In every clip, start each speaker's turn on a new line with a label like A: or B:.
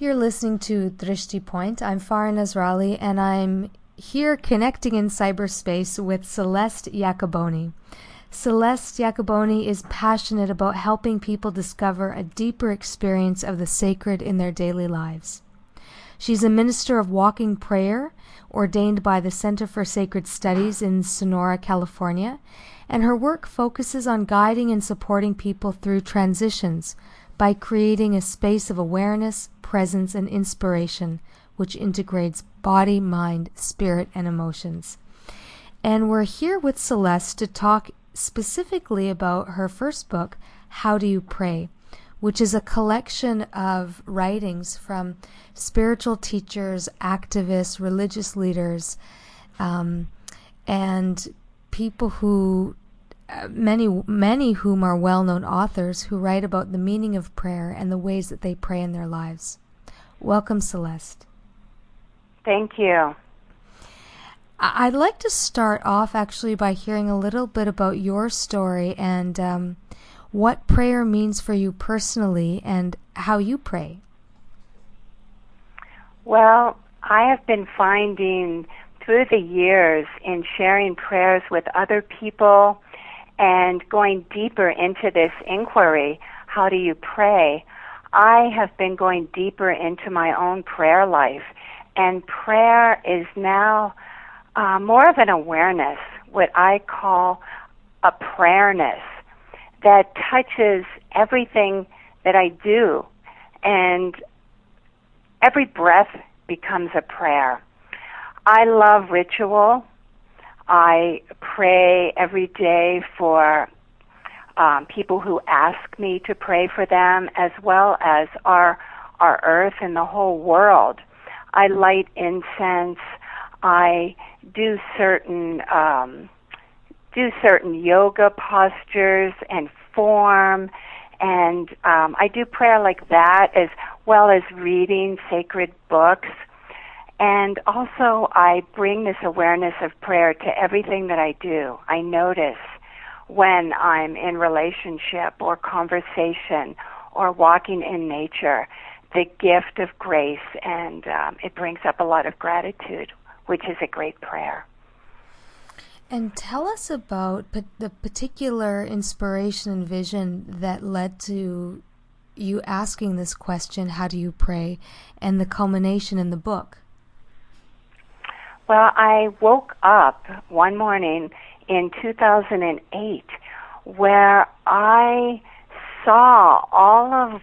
A: You're listening to Drishti Point. I'm Farah Nazarali, and I'm here connecting in cyberspace with Celeste Yacoboni. Celeste Yacoboni is passionate about helping people discover a deeper experience of the sacred in their daily lives. She's a minister of walking prayer, ordained by the Center for Sacred Studies in Sonora, California, and her work focuses on guiding and supporting people through transitions by creating a space of awareness, presence, and inspiration which integrates body, mind, spirit, and emotions. And we're here with Celeste to talk specifically about her first book, How Do You Pray? which is a collection of writings from spiritual teachers, activists, religious leaders, um, and people who many many whom are well-known authors who write about the meaning of prayer and the ways that they pray in their lives. Welcome, Celeste.
B: Thank you.
A: I'd like to start off actually by hearing a little bit about your story and um, what prayer means for you personally and how you pray.
B: Well, I have been finding through the years in sharing prayers with other people and going deeper into this inquiry, how do you pray? I have been going deeper into my own prayer life, and prayer is now uh, more of an awareness, what I call a prayerness that touches everything that I do. And every breath becomes a prayer. I love ritual. I pray every day for um, people who ask me to pray for them, as well as our our earth and the whole world. I light incense. I do certain um, do certain yoga postures and form. And um, I do prayer like that as well as reading sacred books. And also, I bring this awareness of prayer to everything that I do. I notice when I'm in relationship or conversation or walking in nature the gift of grace, and um, it brings up a lot of gratitude, which is a great prayer.
A: And tell us about the particular inspiration and vision that led to you asking this question, How do you pray? and the culmination in the book.
B: Well, I woke up one morning in 2008 where I saw all of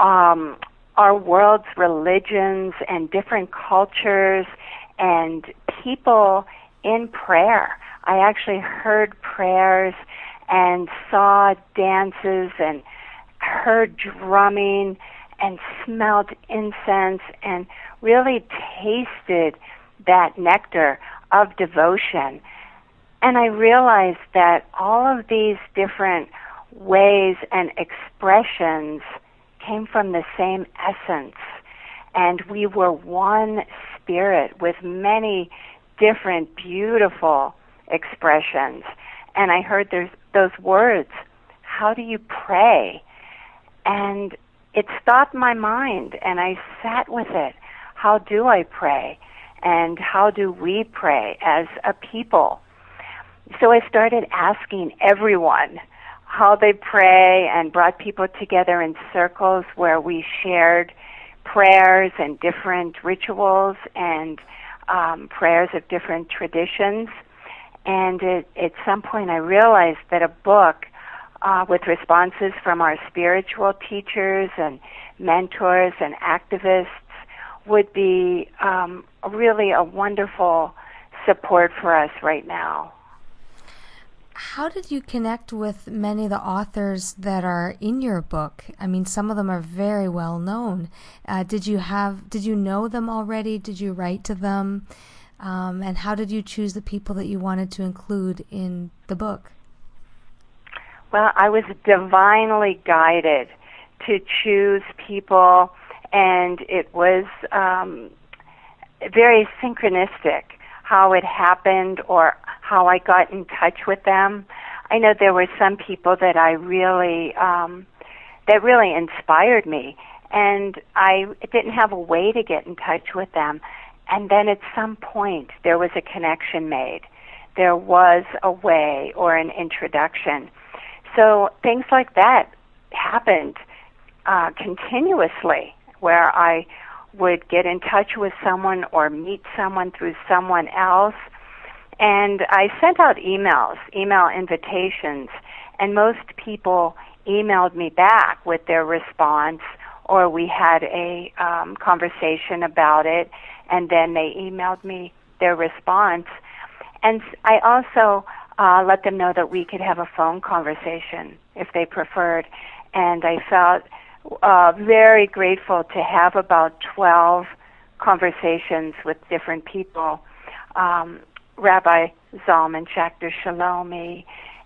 B: um, our world's religions and different cultures and people in prayer. I actually heard prayers and saw dances and heard drumming and smelled incense and really tasted that nectar of devotion. And I realized that all of these different ways and expressions came from the same essence. And we were one spirit with many different, beautiful expressions. And I heard those words, how do you pray? And it stopped my mind and I sat with it. How do I pray? And how do we pray as a people? So I started asking everyone how they pray and brought people together in circles where we shared prayers and different rituals and um, prayers of different traditions. And it, at some point, I realized that a book uh, with responses from our spiritual teachers and mentors and activists would be um, really a wonderful support for us right now.
A: How did you connect with many of the authors that are in your book? I mean, some of them are very well known. Uh, did you have? Did you know them already? Did you write to them? Um, and how did you choose the people that you wanted to include in the book?
B: Well, I was divinely guided to choose people, and it was um, very synchronistic how it happened or how I got in touch with them. I know there were some people that I really um, that really inspired me, and I didn't have a way to get in touch with them. And then at some point, there was a connection made. There was a way or an introduction. So things like that happened uh, continuously, where I would get in touch with someone or meet someone through someone else. And I sent out emails, email invitations, and most people emailed me back with their response, or we had a um, conversation about it, and then they emailed me their response. And I also uh, let them know that we could have a phone conversation if they preferred. And I felt uh, very grateful to have about 12 conversations with different people. Um, Rabbi Zalman Schachter Shalomi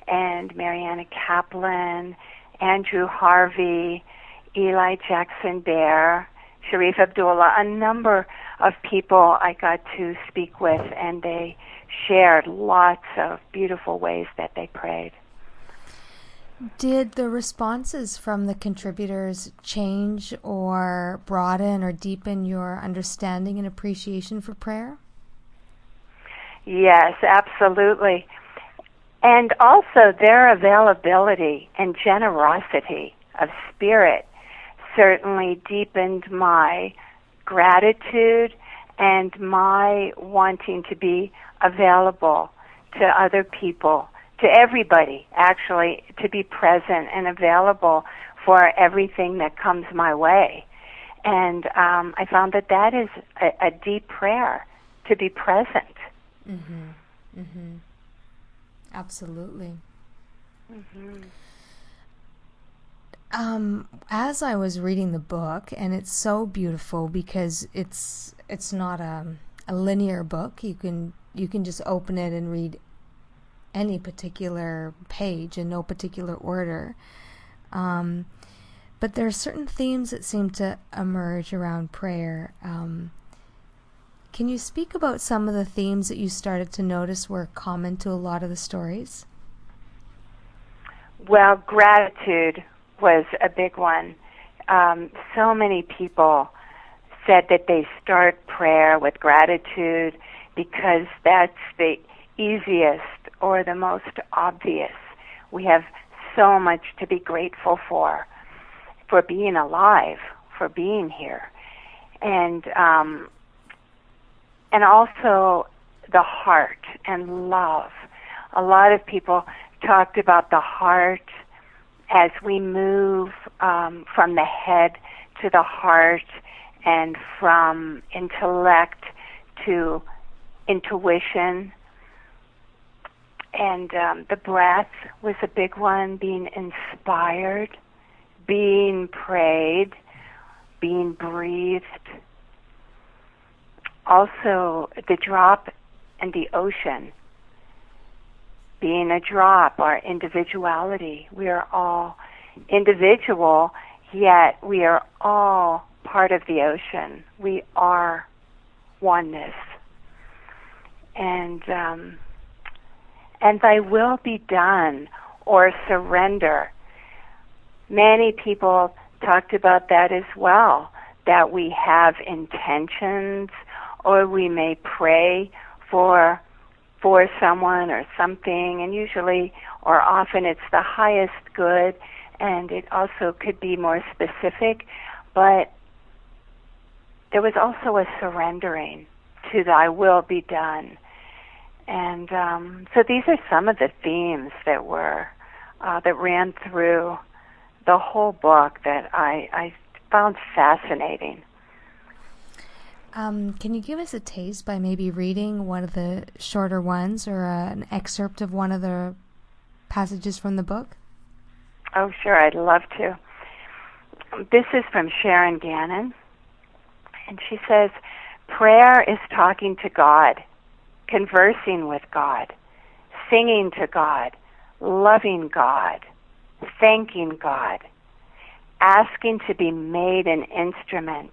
B: and Mariana Caplan, Andrew Harvey, Eli Jackson Bear, Sharif Abdullah, a number of people I got to speak with, and they shared lots of beautiful ways that they prayed.
A: Did the responses from the contributors change or broaden or deepen your understanding and appreciation for prayer?
B: Yes, absolutely. And also their availability and generosity of spirit certainly deepened my gratitude and my wanting to be available to other people, to everybody, actually, to be present and available for everything that comes my way. And um, I found that that is a, a deep prayer to be present.
A: Mm-hmm. Mm-hmm. Absolutely. Mm-hmm. Um, as I was reading the book, and it's so beautiful because it's it's not a, a linear book. You can you can just open it and read any particular page in no particular order. Um, but there are certain themes that seem to emerge around prayer. Um, can you speak about some of the themes that you started to notice were common to a lot of the stories?
B: Well, gratitude was a big one. Um, so many people said that they start prayer with gratitude because that's the easiest or the most obvious. We have so much to be grateful for, for being alive, for being here, and um, and also the heart and love. A lot of people talked about the heart as we move um, from the head to the heart and from intellect to intuition. And um, the breath was a big one, being inspired, being prayed, being breathed. Also, the drop and the ocean being a drop, our individuality. We are all individual, yet we are all part of the ocean. We are oneness. And um, and thy will be done or surrender. Many people talked about that as well, that we have intentions or we may pray for for someone or something, and usually or often it's the highest good, and it also could be more specific, but there was also a surrendering to thy will be done. And um, so these are some of the themes that were uh, that ran through the whole book that I, I found fascinating.
A: Um, can you give us a taste by maybe reading one of the shorter ones or uh, an excerpt of one of the passages from the book?
B: Oh, sure, I'd love to. This is from Sharon Gannon, and she says, Prayer is talking to God, conversing with God, singing to God, loving God, thanking God, asking to be made an instrument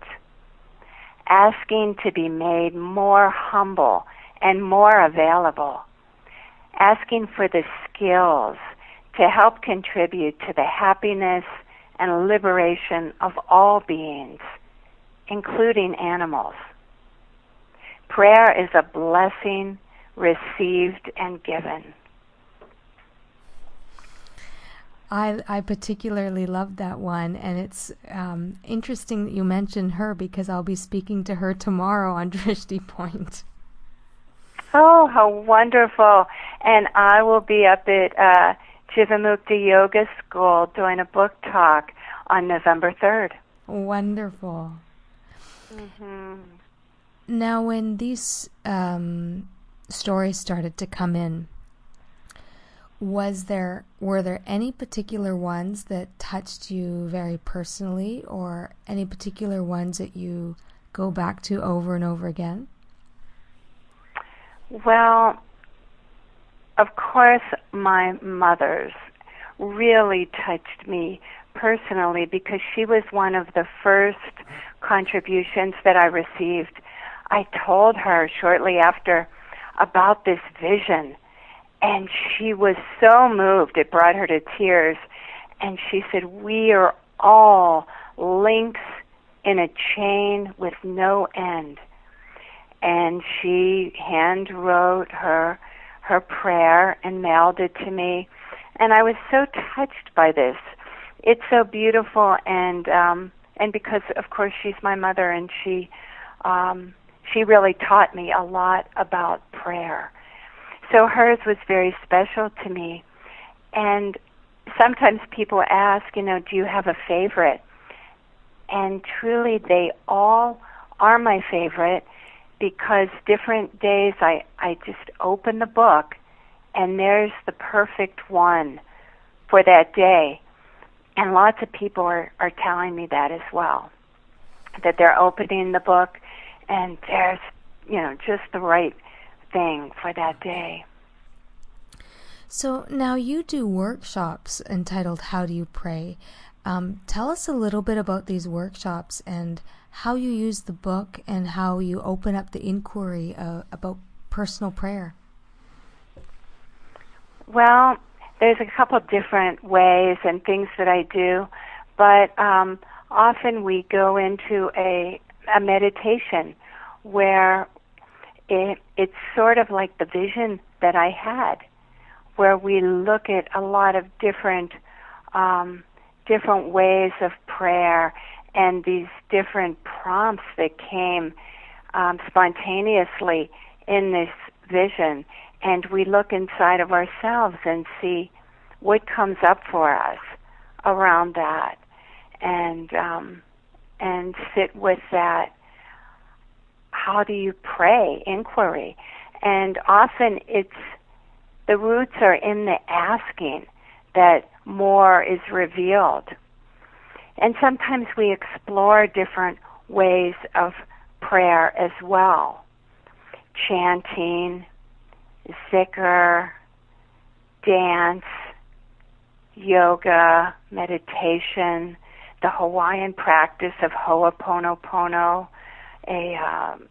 B: asking to be made more humble and more available, asking for the skills to help contribute to the happiness and liberation of all beings, including animals. Prayer is a blessing received and given.
A: I, I particularly love that one, and it's um, interesting that you mentioned her because I'll be speaking to her tomorrow on Drishti Point.
B: Oh, how wonderful! And I will be up at uh, Jivamukti Yoga School doing a book talk on November 3rd.
A: Wonderful. Mm-hmm. Now, when these um, stories started to come in, was there were there any particular ones that touched you very personally, or any particular ones that you go back to over and over again?
B: Well, of course, my mother's really touched me personally because she was one of the first contributions that I received. I told her shortly after about this vision, and she was so moved. It brought her to tears. And she said, We are all links in a chain with no end. And she hand wrote her her prayer and mailed it to me. And I was so touched by this. It's so beautiful and um and because of course she's my mother and she um she really taught me a lot about prayer. So hers was very special to me. And sometimes people ask, you know, do you have a favorite? And truly they all are my favorite because different days I, I just open the book and there's the perfect one for that day. And lots of people are, are telling me that as well. That they're opening the book and there's, you know, just the right thing for that day.
A: So now you do workshops entitled How Do You Pray? Um, tell us a little bit about these workshops and how you use the book and how you open up the inquiry uh, about personal prayer.
B: Well, there's a couple of different ways and things that I do, but um, often we go into a, a meditation where it, it's sort of like the vision that I had, where we look at a lot of different um, different ways of prayer and these different prompts that came um, spontaneously in this vision. And we look inside of ourselves and see what comes up for us around that, and um, and sit with that. How do you pray? Inquiry, and often it's the roots are in the asking that more is revealed. And sometimes we explore different ways of prayer as well. Chanting, zikr, dance, yoga, meditation, the Hawaiian practice of Ho'oponopono, a, um,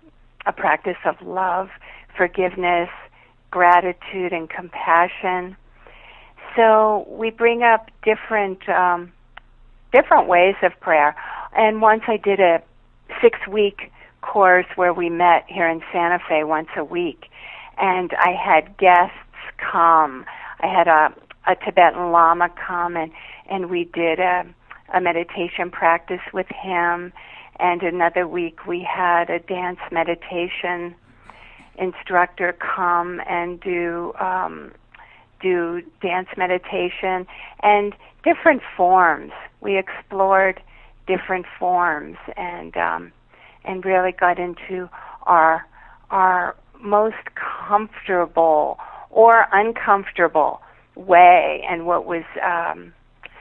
B: a practice of love, forgiveness, gratitude, and compassion. So we bring up different um, different ways of prayer. And once I did a six week course where we met here in Santa Fe once a week, and I had guests come. I had a a Tibetan Lama come and and we did a a meditation practice with him. And another week we had a dance meditation instructor come and do um, do dance meditation and different forms. We explored different forms and um, and really got into our our most comfortable or uncomfortable way and what was um,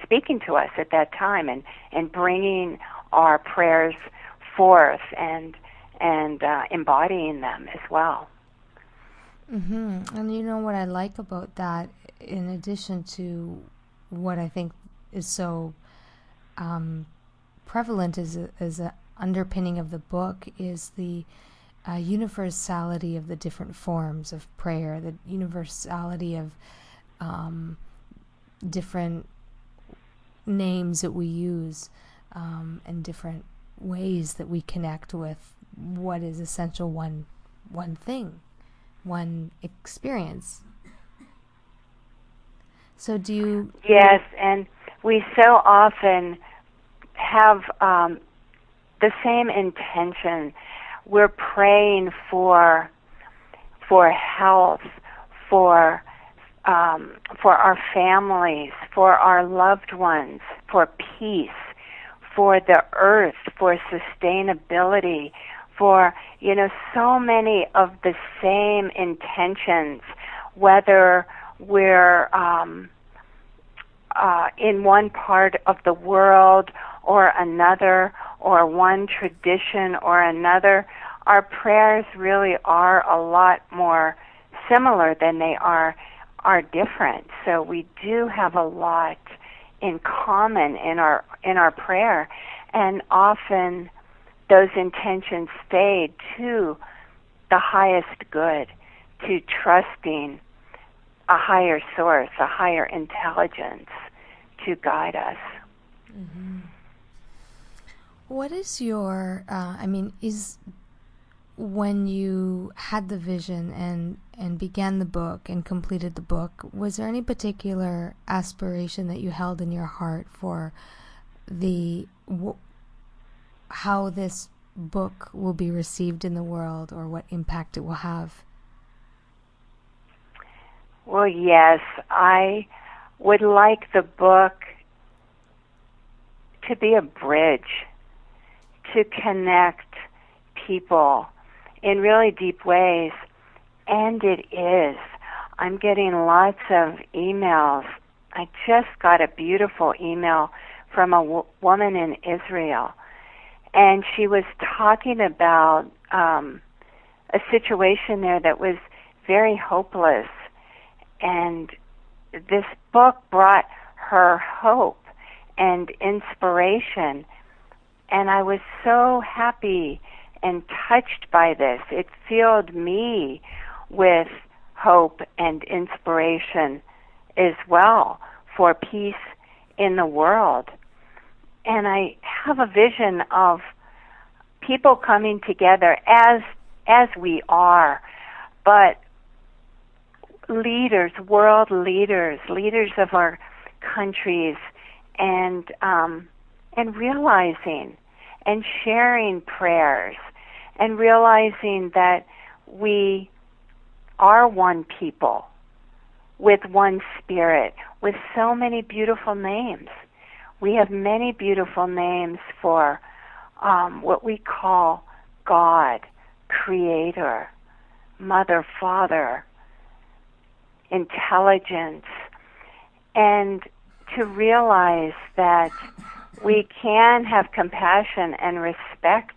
B: speaking to us at that time and and bringing our prayers forth and and uh, embodying them as well.
A: Mm-hmm. And you know what I like about that, in addition to what I think is so um, prevalent as a, as underpinning of the book, is the uh, universality of the different forms of prayer, the universality of um, different names that we use um, and different ways that we connect with what is essential one one thing, one experience. So do you?
B: Yes, and we so often have um, the same intention. We're praying for for health, for um, for our families, for our loved ones, for peace, for the earth, for sustainability, for you know so many of the same intentions, whether we're um, uh, in one part of the world or another, or one tradition or another, our prayers really are a lot more similar than they are are different. So we do have a lot in common in our in our prayer, and often those intentions fade to the highest good, to trusting a higher source, a higher intelligence to guide us.
A: Mm-hmm. What is your, uh, I mean, is when you had the vision and and began the book and completed the book, was there any particular aspiration that you held in your heart for the how this book will be received in the world or what impact it will have?
B: Well, yes, I would like the book to be a bridge to connect people in really deep ways, and it is. I'm getting lots of emails. I just got a beautiful email from a w- woman in Israel, and she was talking about um, a situation there that was very hopeless, and this book brought her hope and inspiration. And I was so happy and touched by this. It filled me with hope and inspiration as well for peace in the world. And I have a vision of people coming together as as we are, but leaders, world leaders, leaders of our countries, and um, and realizing and sharing prayers and realizing that we are one people with one spirit, with so many beautiful names. We have many beautiful names for um, what we call God, Creator, Mother, Father, intelligence, and to realize that we can have compassion and respect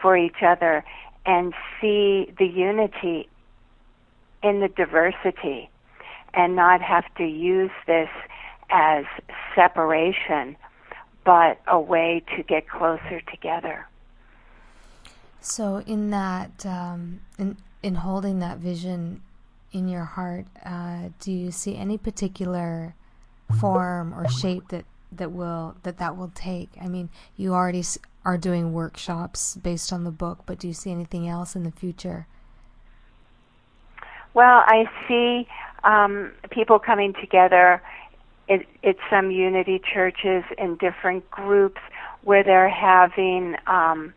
B: for each other and see the unity in the diversity and not have to use this as separation, but a way to get closer together.
A: So, in that, um, in in holding that vision in your heart, uh, do you see any particular form or shape that that will that that will take? I mean, you already are doing workshops based on the book, but do you see anything else in the future?
B: Well, I see um, people coming together at, at some unity churches in different groups where they're having um,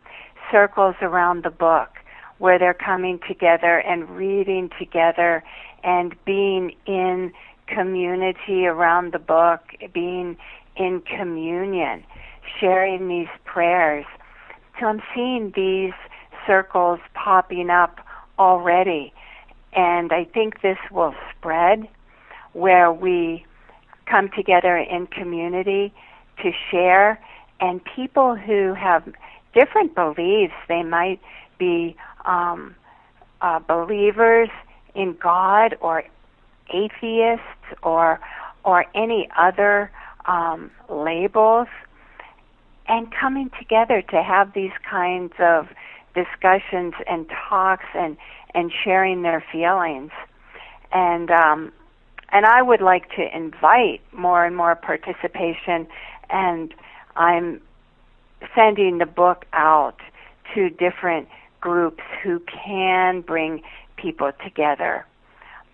B: circles around the book, where they're coming together and reading together and being in community around the book, being in communion, sharing these prayers. So I'm seeing these circles popping up already. And I think this will spread where we come together in community to share and people who have different beliefs, they might be um, uh, believers in God or atheists or or any other um, labels, and coming together to have these kinds of discussions and talks and and sharing their feelings, and um, and I would like to invite more and more participation and I'm sending the book out to different groups who can bring people together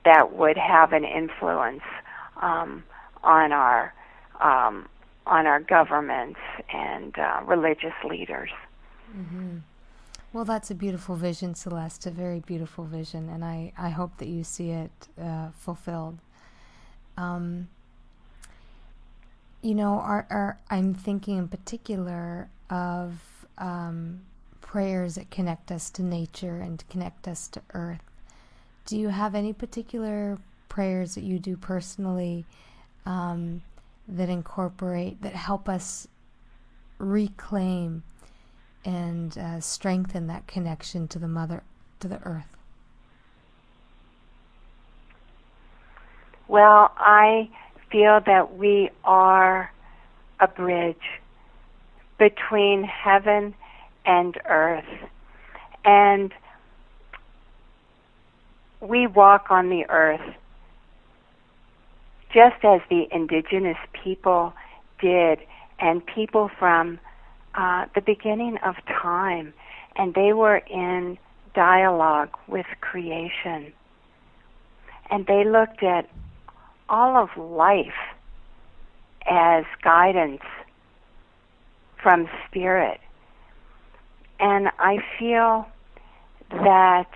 B: that would have an influence um, on our um, on our governments and uh, religious leaders.
A: Mm-hmm. Well, that's a beautiful vision, Celeste. A very beautiful vision, and I, I hope that you see it uh, fulfilled. Um, you know, our, our, I'm thinking in particular of um, prayers that connect us to nature and connect us to earth. Do you have any particular prayers that you do personally um, that incorporate, that help us reclaim and uh, strengthen that connection to the mother, to the earth?
B: Well, I feel that we are a bridge between heaven and earth. And we walk on the earth just as the indigenous people did, and people from uh, the beginning of time, and they were in dialogue with creation. And they looked at all of life as guidance from spirit. And I feel that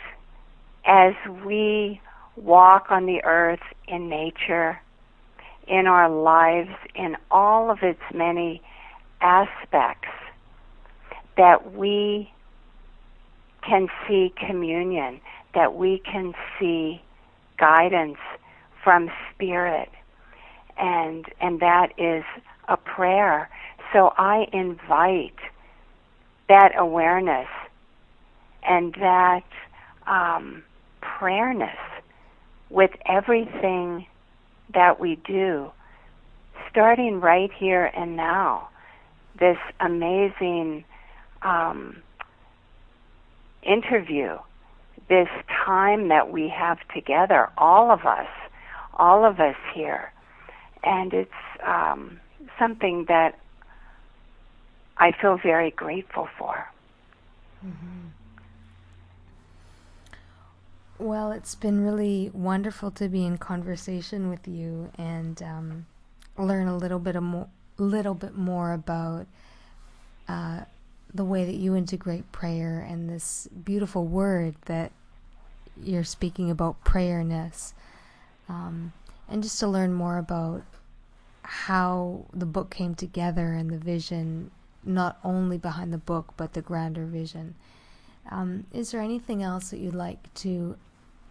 B: as we walk on the earth in nature, in our lives, in all of its many aspects, that we can see communion, that we can see guidance from spirit. And and that is a prayer. So i invite that awareness and that um, prayerness with everything that we do starting right here and now this amazing um, interview this time that we have together all of us all of us here. And it's um, something that I feel very grateful for.
A: Mm-hmm. Well, it's been really wonderful to be in conversation with you and um, learn a little bit more, little bit more about uh, the way that you integrate prayer and this beautiful word that you're speaking about prayerness um, and just to learn more about how the book came together and the vision, not only behind the book, but the grander vision. Um, is there anything else that you'd like to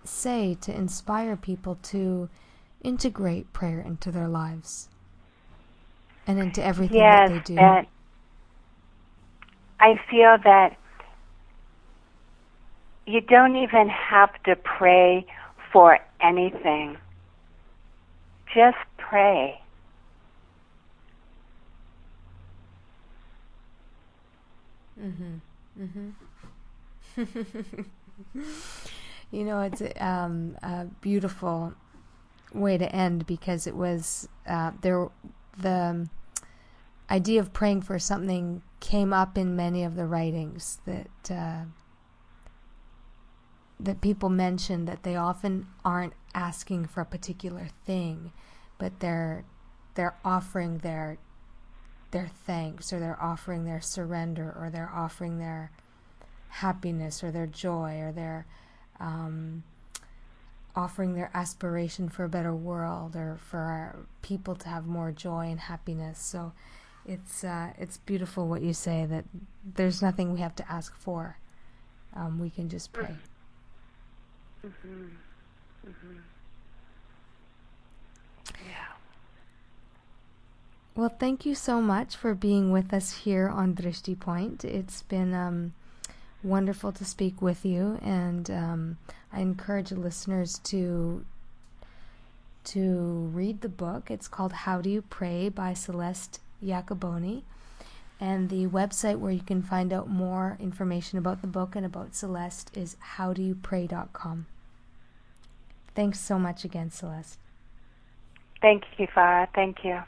A: say to inspire people to integrate prayer into their lives and into everything
B: yes,
A: that they do?
B: That I feel that you don't even have to pray for anything. Just pray.
A: Mhm. Mhm. you know, it's um, a beautiful way to end because it was uh, there. The idea of praying for something came up in many of the writings that uh, that people mentioned that they often aren't asking for a particular thing, but they're they're offering their their thanks or they're offering their surrender or they're offering their happiness or their joy or their um, offering their aspiration for a better world or for people to have more joy and happiness. So it's uh, it's beautiful what you say that there's nothing we have to ask for. Um, we can just pray.
B: Mm-hmm. Mm-hmm. Yeah.
A: Well, thank you so much for being with us here on Drishti Point. It's been um, wonderful to speak with you, and um, I encourage listeners to to read the book. It's called How Do You Pray by Celeste Yacoboni. And the website where you can find out more information about the book and about Celeste is howdoyoupray.com. Thanks so much again, Celeste.
B: Thank you, Farah. Thank you.